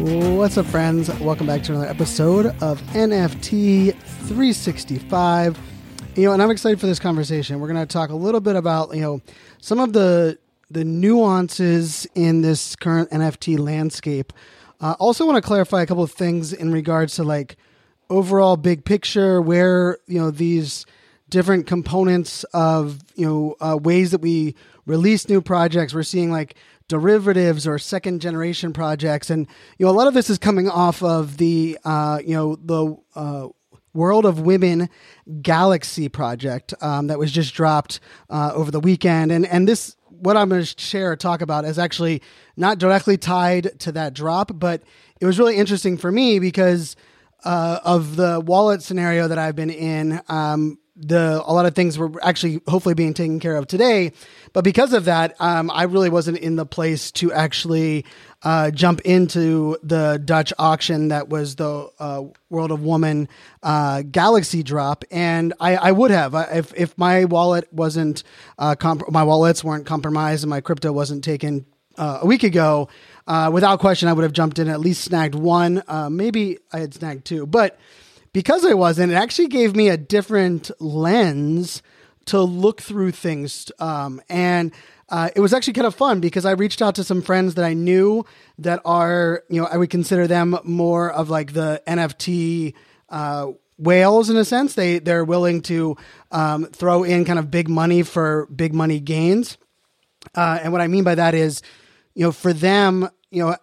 What's up, friends? Welcome back to another episode of NFT 365. You know, and I'm excited for this conversation. We're going to talk a little bit about you know some of the the nuances in this current NFT landscape. Uh, also, want to clarify a couple of things in regards to like overall big picture, where you know these different components of you know uh, ways that we release new projects. We're seeing like derivatives or second generation projects, and you know a lot of this is coming off of the uh, you know the uh, World of Women Galaxy project um, that was just dropped uh, over the weekend, and and this what I'm going to share talk about is actually not directly tied to that drop, but it was really interesting for me because uh, of the wallet scenario that I've been in. Um, the a lot of things were actually hopefully being taken care of today, but because of that, um, I really wasn't in the place to actually uh, jump into the Dutch auction that was the uh, World of Woman uh, Galaxy drop, and I, I would have if if my wallet wasn't uh, comp- my wallets weren't compromised and my crypto wasn't taken uh, a week ago. Uh, without question, I would have jumped in at least snagged one. Maybe I had snagged two, but because I wasn't, it actually gave me a different lens to look through things. Um, and uh, it was actually kind of fun because I reached out to some friends that I knew that are, you know, I would consider them more of like the NFT uh, whales in a sense. They they're willing to um, throw in kind of big money for big money gains. Uh, and what I mean by that is, you know, for them, you know,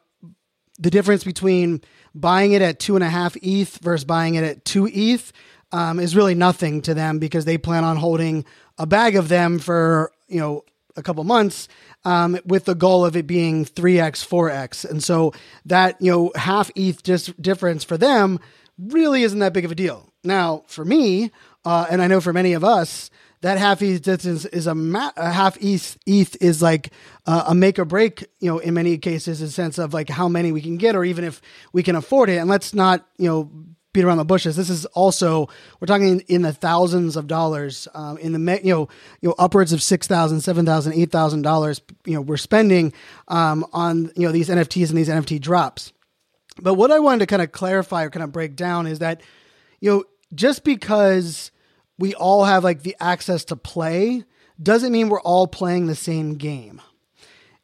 the difference between buying it at two and a half ETH versus buying it at two ETH um, is really nothing to them because they plan on holding a bag of them for you know a couple months um, with the goal of it being 3x 4x and so that you know half eth just difference for them really isn't that big of a deal. Now for me uh, and i know for many of us that half ETH distance is a, ma- a half ETH, ETH is like uh, a make or break, you know, in many cases, in sense of like how many we can get or even if we can afford it. And let's not, you know, beat around the bushes. This is also, we're talking in, the thousands of dollars, um, in the, you know, you know, upwards of $6,000, $7,000, $8,000, you know, we're spending um, on, you know, these NFTs and these NFT drops. But what I wanted to kind of clarify or kind of break down is that, you know, just because we all have like the access to play doesn't mean we're all playing the same game.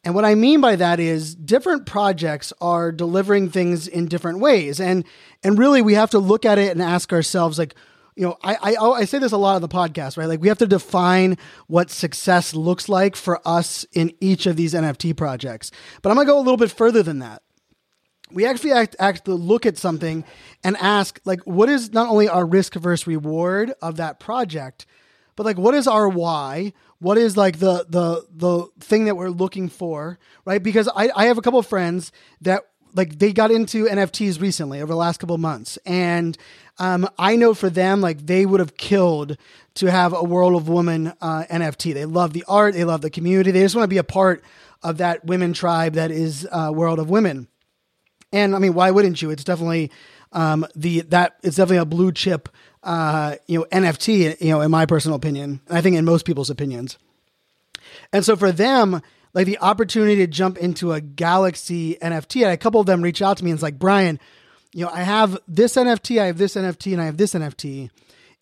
And what I mean by that is different projects are delivering things in different ways. And and really we have to look at it and ask ourselves like, you know, I, I oh, I say this a lot on the podcast, right? Like we have to define what success looks like for us in each of these NFT projects. But I'm gonna go a little bit further than that we actually act, act to look at something and ask like what is not only our risk versus reward of that project but like what is our why? What is like the the the thing that we're looking for right? Because i i have a couple of friends that like they got into nfts recently over the last couple of months. And um, i know for them like they would have killed to have a world of women uh, nft they love the art. They love the community. They just want to be a part of that women tribe that is uh, world of women and I mean, why wouldn't you? It's definitely um, the that it's definitely a blue chip, uh, you know, NFT. You know, in my personal opinion, I think in most people's opinions. And so for them, like the opportunity to jump into a Galaxy NFT, and a couple of them reach out to me and it's like, Brian, you know, I have this NFT, I have this NFT, and I have this NFT.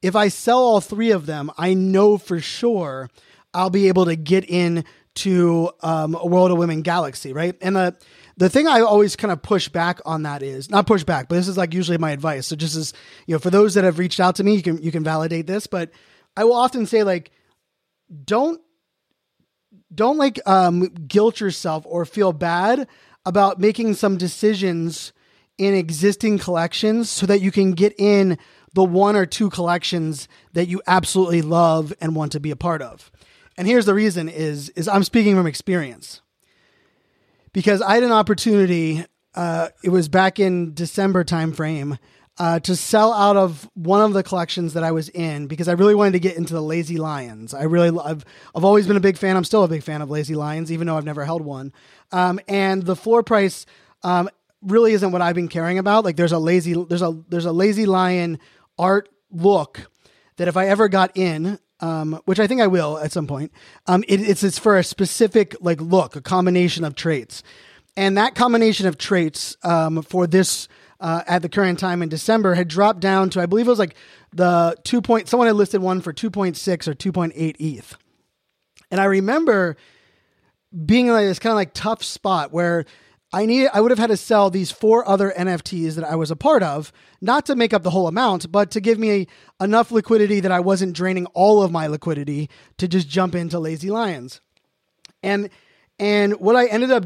If I sell all three of them, I know for sure I'll be able to get in to um, a World of Women Galaxy, right? And the the thing I always kind of push back on that is not push back, but this is like usually my advice. So just as you know, for those that have reached out to me, you can you can validate this, but I will often say like, don't don't like um, guilt yourself or feel bad about making some decisions in existing collections so that you can get in the one or two collections that you absolutely love and want to be a part of. And here's the reason is is I'm speaking from experience. Because I had an opportunity uh, it was back in December timeframe uh, to sell out of one of the collections that I was in because I really wanted to get into the Lazy Lions. I really, I've, I've always been a big fan. I'm still a big fan of Lazy Lions, even though I've never held one. Um, and the floor price um, really isn't what I've been caring about. Like there's a lazy, there's a there's a Lazy Lion art look that if I ever got in, um, which I think I will at some point, um, it, it's it's for a specific like look, a combination of traits, and that combination of traits um, for this uh, at the current time in December had dropped down to I believe it was like the two point. Someone had listed one for two point six or two point eight ETH, and I remember being in like this kind of like tough spot where I need I would have had to sell these four other NFTs that I was a part of, not to make up the whole amount, but to give me enough liquidity that I wasn't draining all of my liquidity to just jump into Lazy Lions. And and what I ended up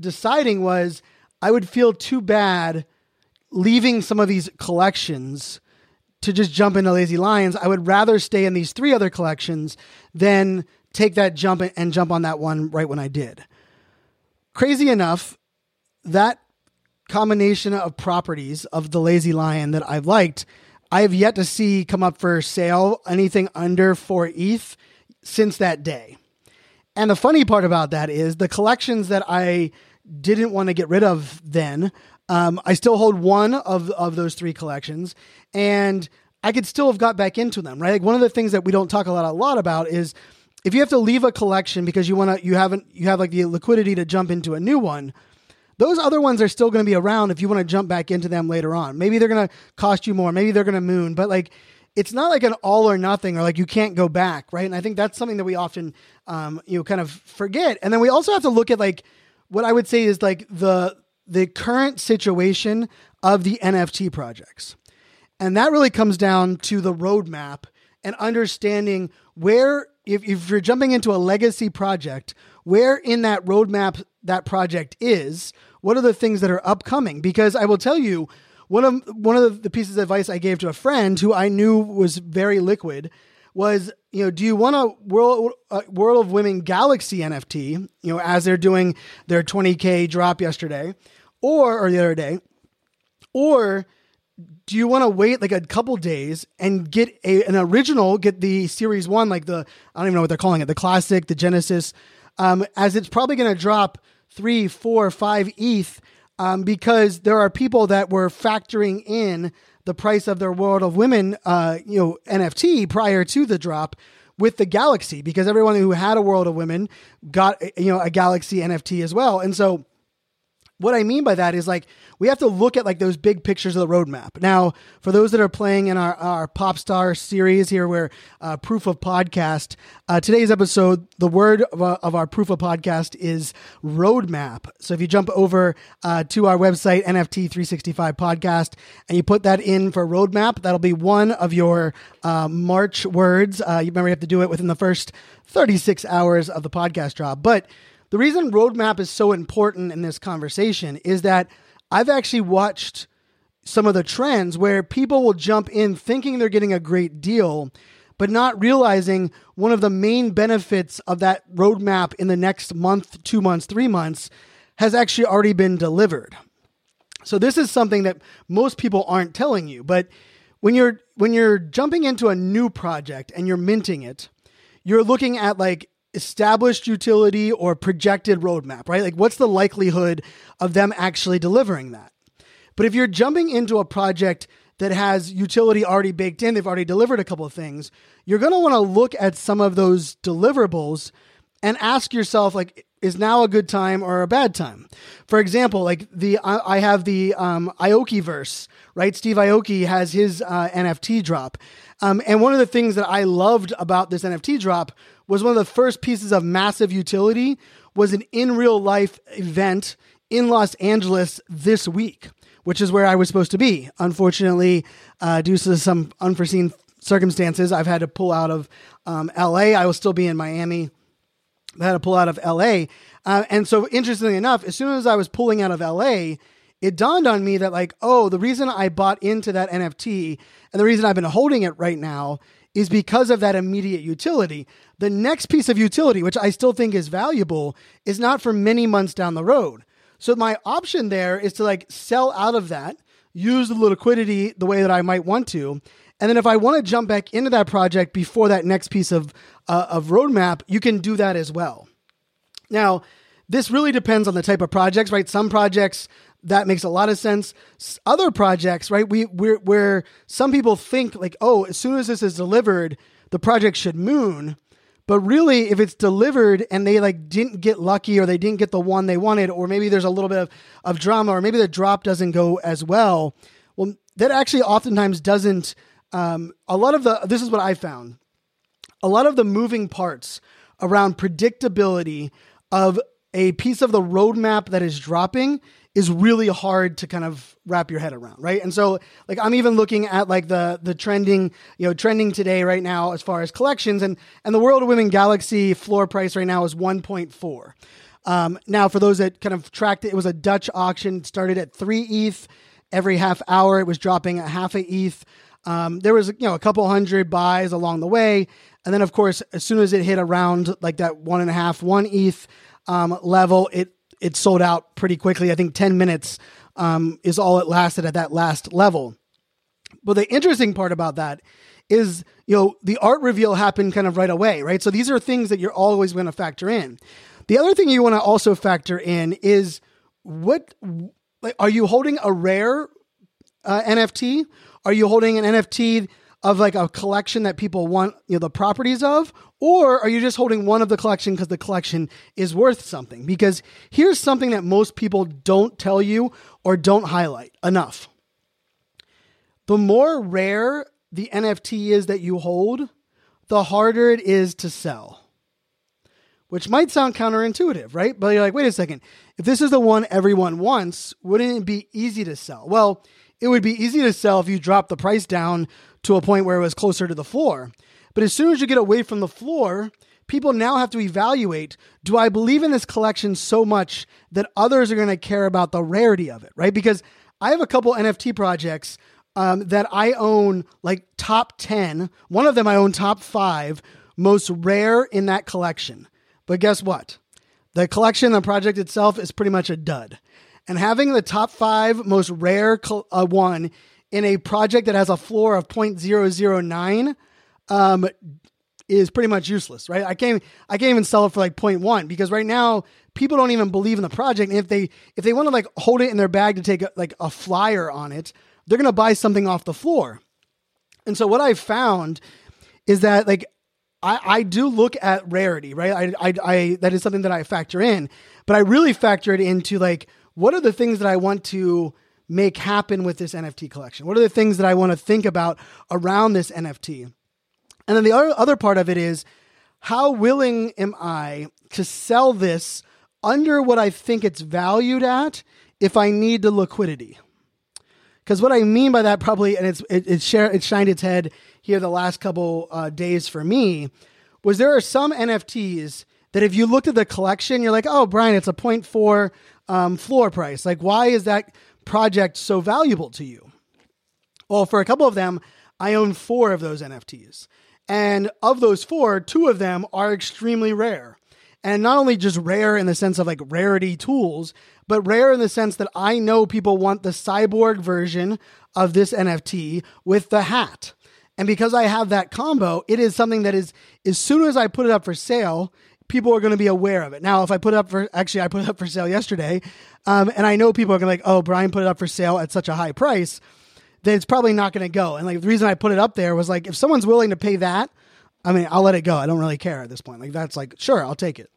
deciding was I would feel too bad leaving some of these collections to just jump into Lazy Lions. I would rather stay in these three other collections than take that jump and jump on that one right when I did. Crazy enough, that combination of properties of the Lazy Lion that I've liked, I have yet to see come up for sale anything under 4 ETH since that day. And the funny part about that is the collections that I didn't want to get rid of then, um, I still hold one of, of those three collections, and I could still have got back into them, right? Like one of the things that we don't talk a lot, a lot about is if you have to leave a collection because you want to, you haven't, you have like the liquidity to jump into a new one those other ones are still going to be around if you want to jump back into them later on. Maybe they're going to cost you more. Maybe they're going to moon, but like it's not like an all or nothing or like you can't go back, right? And I think that's something that we often, um, you know, kind of forget. And then we also have to look at like what I would say is like the the current situation of the NFT projects, and that really comes down to the roadmap and understanding where if, if you're jumping into a legacy project, where in that roadmap that project is what are the things that are upcoming? Because I will tell you, one of one of the pieces of advice I gave to a friend who I knew was very liquid was, you know, do you want a World uh, World of Women Galaxy NFT? You know, as they're doing their 20k drop yesterday, or or the other day, or do you want to wait like a couple days and get a, an original, get the series one, like the I don't even know what they're calling it, the classic, the Genesis, um, as it's probably going to drop three, four, five ETH um, because there are people that were factoring in the price of their World of Women, uh, you know, NFT prior to the drop with the Galaxy because everyone who had a World of Women got you know a Galaxy NFT as well, and so what I mean by that is like we have to look at like those big pictures of the roadmap. Now, for those that are playing in our, our pop star series here, where uh, proof of podcast, uh, today's episode, the word of, uh, of, our proof of podcast is roadmap. So if you jump over uh, to our website, NFT 365 podcast, and you put that in for roadmap, that'll be one of your uh, March words. Uh, you remember you have to do it within the first 36 hours of the podcast drop. But the reason roadmap is so important in this conversation is that I've actually watched some of the trends where people will jump in thinking they're getting a great deal, but not realizing one of the main benefits of that roadmap in the next month, two months, three months has actually already been delivered. So this is something that most people aren't telling you, but when you're when you're jumping into a new project and you're minting it, you're looking at like established utility or projected roadmap, right? Like, what's the likelihood of them actually delivering that? But if you're jumping into a project that has utility already baked in, they've already delivered a couple of things, you're going to want to look at some of those deliverables and ask yourself, like, is now a good time or a bad time? For example, like the I have the um, Aokiverse, right? Steve Aoki has his uh, NFT drop, um, and one of the things that I loved about this NFT drop was one of the first pieces of massive utility was an in real life event in Los Angeles this week, which is where I was supposed to be. Unfortunately, uh, due to some unforeseen circumstances, I've had to pull out of um, LA. I will still be in Miami. I had to pull out of LA. Uh, and so, interestingly enough, as soon as I was pulling out of LA, it dawned on me that like, oh, the reason I bought into that NFT and the reason I've been holding it right now is because of that immediate utility. The next piece of utility, which I still think is valuable, is not for many months down the road. So my option there is to like sell out of that, use the liquidity the way that I might want to, and then if I want to jump back into that project before that next piece of uh, of roadmap, you can do that as well. Now, this really depends on the type of projects, right? Some projects that makes a lot of sense. Other projects, right? We we're, where some people think like, oh, as soon as this is delivered, the project should moon. But really, if it's delivered and they like didn't get lucky or they didn't get the one they wanted, or maybe there's a little bit of, of drama, or maybe the drop doesn't go as well, well, that actually oftentimes doesn't. Um, a lot of the this is what I found. A lot of the moving parts around predictability of a piece of the roadmap that is dropping is really hard to kind of wrap your head around, right? And so like I'm even looking at like the the trending, you know, trending today right now as far as collections and and the World of Women Galaxy floor price right now is 1.4. Um, now for those that kind of tracked it, it was a Dutch auction, it started at 3 ETH every half hour, it was dropping a half a ETH. Um, there was you know a couple hundred buys along the way, and then of course as soon as it hit around like that one and a half one ETH um, level, it it sold out pretty quickly. I think 10 minutes um, is all it lasted at that last level. But the interesting part about that is, you know, the art reveal happened kind of right away, right? So these are things that you're always going to factor in. The other thing you want to also factor in is what like, are you holding a rare uh, NFT? Are you holding an NFT of like a collection that people want you know the properties of? Or are you just holding one of the collection because the collection is worth something? Because here's something that most people don't tell you or don't highlight enough. The more rare the nft is that you hold the harder it is to sell. Which might sound counterintuitive right? But you're like wait a second. If this is the one everyone wants wouldn't it be easy to sell? Well it would be easy to sell if you drop the price down to a point where it was closer to the floor. But as soon as you get away from the floor, people now have to evaluate do I believe in this collection so much that others are going to care about the rarity of it, right? Because I have a couple NFT projects um, that I own like top 10. One of them I own top five, most rare in that collection. But guess what? The collection, the project itself is pretty much a dud. And having the top five most rare uh, one in a project that has a floor of 0.009 um, is pretty much useless, right? I can't I can't even sell it for like 0.1 because right now people don't even believe in the project. And if they if they want to like hold it in their bag to take a, like a flyer on it, they're gonna buy something off the floor. And so what I found is that like I, I do look at rarity, right? I, I, I that is something that I factor in, but I really factor it into like what are the things that I want to make happen with this NFT collection? What are the things that I want to think about around this NFT? And then the other, other part of it is how willing am I to sell this under what I think it's valued at if I need the liquidity? Because what I mean by that probably, and it's it, it, share, it shined its head here the last couple uh, days for me, was there are some NFTs that if you looked at the collection, you're like, oh, Brian, it's a 0.4 um, floor price. Like, why is that project so valuable to you? Well, for a couple of them, I own four of those NFTs. And of those four, two of them are extremely rare. And not only just rare in the sense of like rarity tools, but rare in the sense that I know people want the cyborg version of this NFT with the hat. And because I have that combo, it is something that is, as soon as I put it up for sale, people are going to be aware of it. Now, if I put up for, actually, I put it up for sale yesterday, um, and I know people are going to like, oh, Brian put it up for sale at such a high price, then it's probably not going to go. And like the reason I put it up there was like, if someone's willing to pay that, I mean, I'll let it go. I don't really care at this point. Like that's like, sure, I'll take it.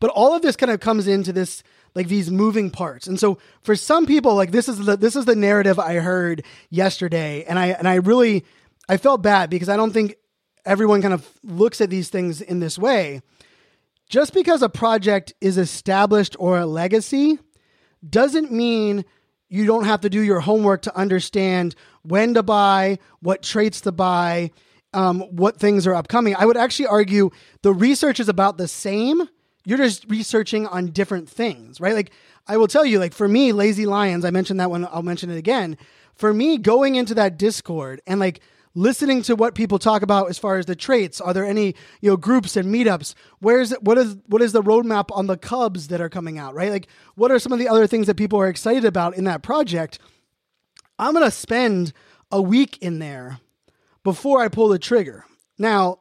But all of this kind of comes into this like these moving parts. And so for some people, like this is the this is the narrative I heard yesterday, and I and I really I felt bad because I don't think everyone kind of looks at these things in this way. Just because a project is established or a legacy doesn't mean you don't have to do your homework to understand when to buy, what traits to buy, um, what things are upcoming. I would actually argue the research is about the same. You're just researching on different things, right? Like I will tell you, like for me, Lazy Lions, I mentioned that one, I'll mention it again. For me, going into that Discord and like listening to what people talk about as far as the traits, are there any, you know, groups and meetups? Where's what is what is the roadmap on the Cubs that are coming out, right? Like what are some of the other things that people are excited about in that project? I'm gonna spend a week in there before I pull the trigger. Now,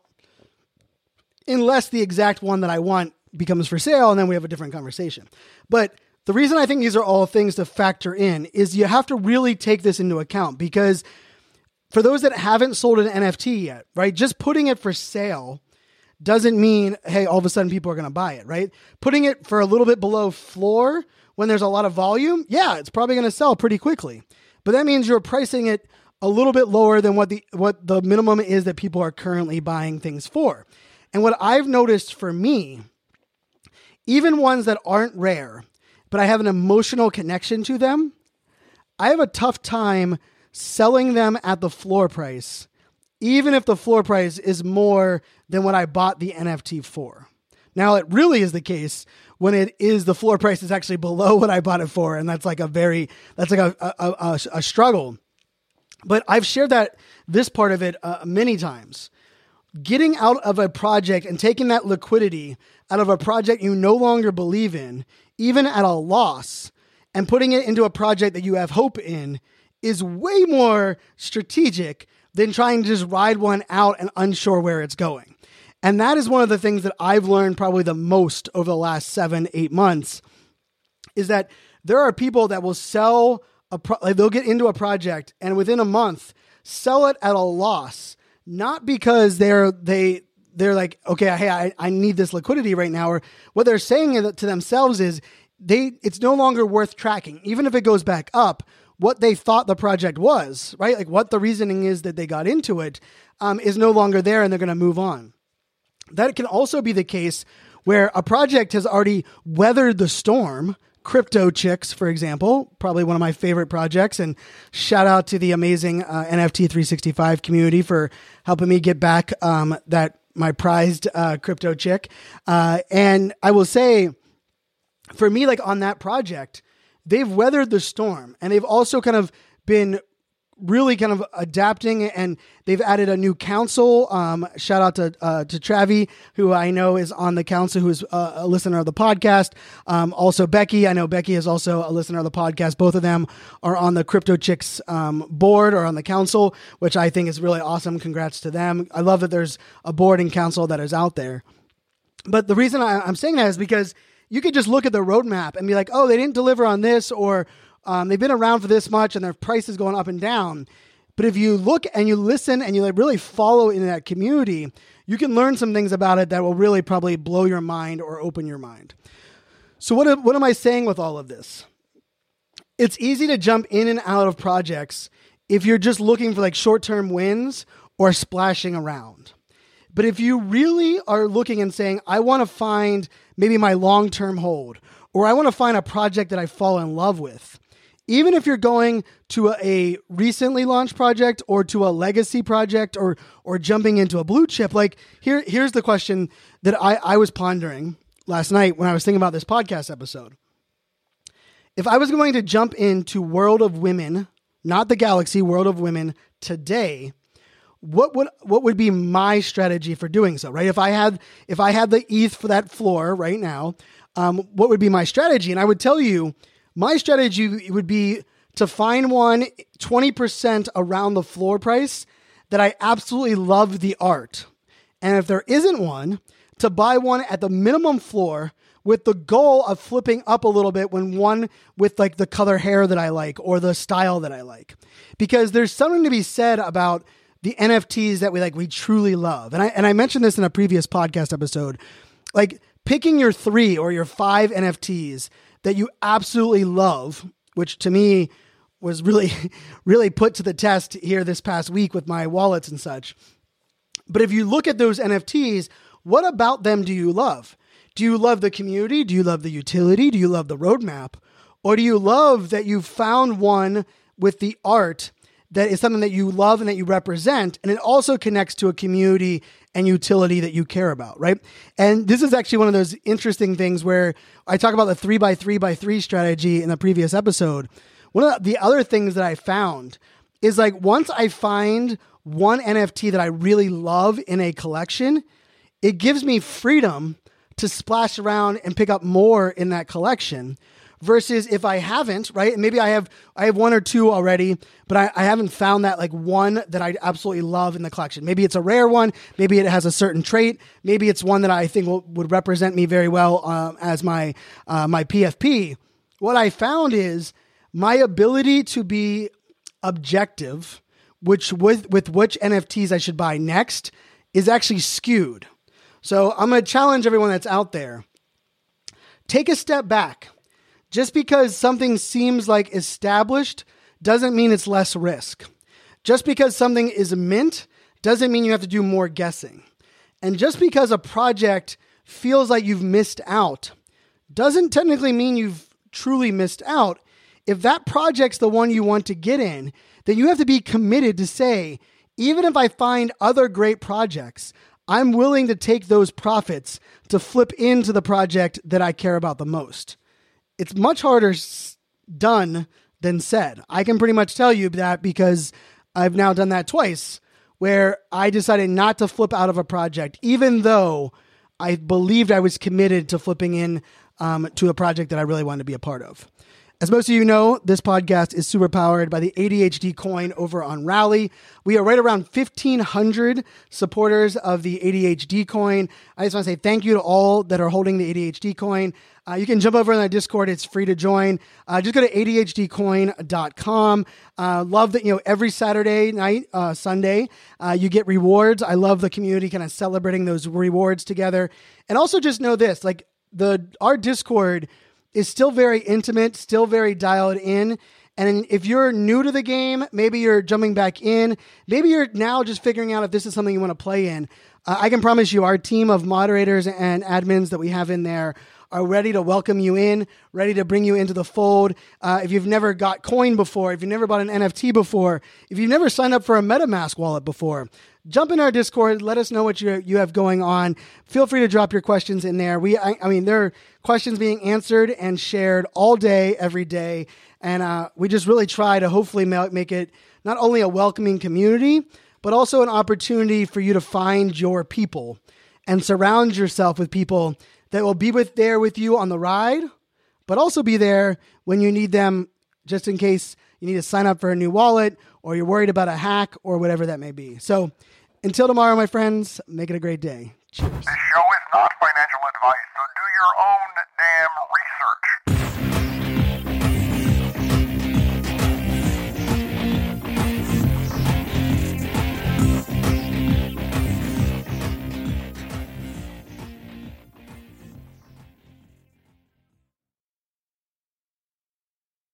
unless the exact one that I want becomes for sale, and then we have a different conversation. But the reason I think these are all things to factor in is you have to really take this into account because for those that haven't sold an NFT yet, right, just putting it for sale doesn't mean, hey, all of a sudden people are going to buy it, right? Putting it for a little bit below floor when there's a lot of volume, yeah, it's probably going to sell pretty quickly. But that means you're pricing it a little bit lower than what the what the minimum is that people are currently buying things for. And what I've noticed for me, even ones that aren't rare, but I have an emotional connection to them, I have a tough time selling them at the floor price, even if the floor price is more than what I bought the NFT for. Now, it really is the case when it is the floor price is actually below what I bought it for, and that's like a very that's like a a, a, a struggle. But I've shared that this part of it uh, many times. Getting out of a project and taking that liquidity out of a project you no longer believe in, even at a loss, and putting it into a project that you have hope in is way more strategic than trying to just ride one out and unsure where it's going. And that is one of the things that I've learned probably the most over the last seven, eight months is that there are people that will sell a pro- like they'll get into a project and within a month sell it at a loss, not because they're they they're like, okay, hey, I, I need this liquidity right now, or what they're saying to themselves is they it's no longer worth tracking, even if it goes back up. What they thought the project was, right? Like what the reasoning is that they got into it, um, is no longer there, and they're going to move on. That can also be the case where a project has already weathered the storm. Crypto Chicks, for example, probably one of my favorite projects. And shout out to the amazing uh, NFT 365 community for helping me get back um, that my prized uh, crypto chick. Uh, and I will say, for me, like on that project, they've weathered the storm and they've also kind of been really kind of adapting and they've added a new council. Um, shout out to uh, to Travi, who I know is on the council, who's a, a listener of the podcast. Um, also Becky, I know Becky is also a listener of the podcast. Both of them are on the Crypto Chicks um, board or on the council, which I think is really awesome. Congrats to them. I love that there's a board and council that is out there. But the reason I, I'm saying that is because you could just look at the roadmap and be like, oh, they didn't deliver on this or um, they've been around for this much and their price is going up and down. But if you look and you listen and you like really follow in that community, you can learn some things about it that will really probably blow your mind or open your mind. So what what am I saying with all of this? It's easy to jump in and out of projects if you're just looking for like short-term wins or splashing around. But if you really are looking and saying, I want to find maybe my long-term hold, or I want to find a project that I fall in love with, even if you're going to a, a, recently launched project or to a legacy project or or jumping into a blue chip like here here's the question that I, I was pondering last night when I was thinking about this podcast episode. If I was going to jump into World of Women, not the Galaxy, World of Women today, what would what would be my strategy for doing so? Right? If I had if I had the ETH for that floor right now, um, what would be my strategy? And I would tell you my strategy would be to find one 20% around the floor price that I absolutely love the art. And if there isn't one, to buy one at the minimum floor with the goal of flipping up a little bit when one with like the color hair that I like or the style that I like. Because there's something to be said about the NFTs that we like we truly love. And I and I mentioned this in a previous podcast episode. Like picking your 3 or your 5 NFTs that you absolutely love, which to me was really, really put to the test here this past week with my wallets and such. But if you look at those NFTs, what about them do you love? Do you love the community? Do you love the utility? Do you love the roadmap? Or do you love that you found one with the art that is something that you love and that you represent. And it also connects to a community and utility that you care about, right? And this is actually one of those interesting things where I talk about the three by three by three strategy in the previous episode. One of the other things that I found is like once I find one NFT that I really love in a collection, it gives me freedom to splash around and pick up more in that collection versus if I haven't, right? Maybe I have I have one or two already, but I, I, haven't found that like one that I absolutely love in the collection. Maybe it's a rare one, maybe it has a certain trait, maybe it's one that I think will, would represent me very well um, as my uh, my PFP. What I found is my ability to be objective, which with with which NFTs I should buy next, is actually skewed. So I'm going to challenge everyone that's out there. Take a step back just because something seems like established doesn't mean it's less risk. Just because something is mint doesn't mean you have to do more guessing. And just because a project feels like you've missed out doesn't technically mean you've truly missed out. If that project's the one you want to get in, then you have to be committed to say, even if I find other great projects, I'm willing to take those profits to flip into the project that I care about the most it's much harder done than said. I can pretty much tell you that because I've now done that twice where I decided not to flip out of a project, even though I believed I was committed to flipping in um, to a project that I really wanted to be a part of. As most of you know, this podcast is super powered by the ADHD coin over on Rally. We are right around 1,500 supporters of the ADHD coin. I just want to say thank you to all that are holding the ADHD coin. Uh, you can jump over in the Discord. It's free to join. Uh, just go to ADHDcoin.com. Uh, love that, you know, every Saturday night, uh, Sunday, uh, you get rewards. I love the community kind of celebrating those rewards together. And also just know this, like the, our Discord is still very intimate, still very dialed in. And if you're new to the game, maybe you're jumping back in, maybe you're now just figuring out if this is something you want to play in. Uh, I can promise you, our team of moderators and admins that we have in there are ready to welcome you in, ready to bring you into the fold. Uh, if you've never got coin before, if you've never bought an NFT before, if you've never signed up for a MetaMask wallet before, jump in our Discord. Let us know what you you have going on. Feel free to drop your questions in there. We, I, I mean, there are questions being answered and shared all day, every day, and uh, we just really try to hopefully make it not only a welcoming community, but also an opportunity for you to find your people and surround yourself with people that will be with there with you on the ride, but also be there when you need them, just in case you need to sign up for a new wallet or you're worried about a hack or whatever that may be. So until tomorrow, my friends, make it a great day. Cheers.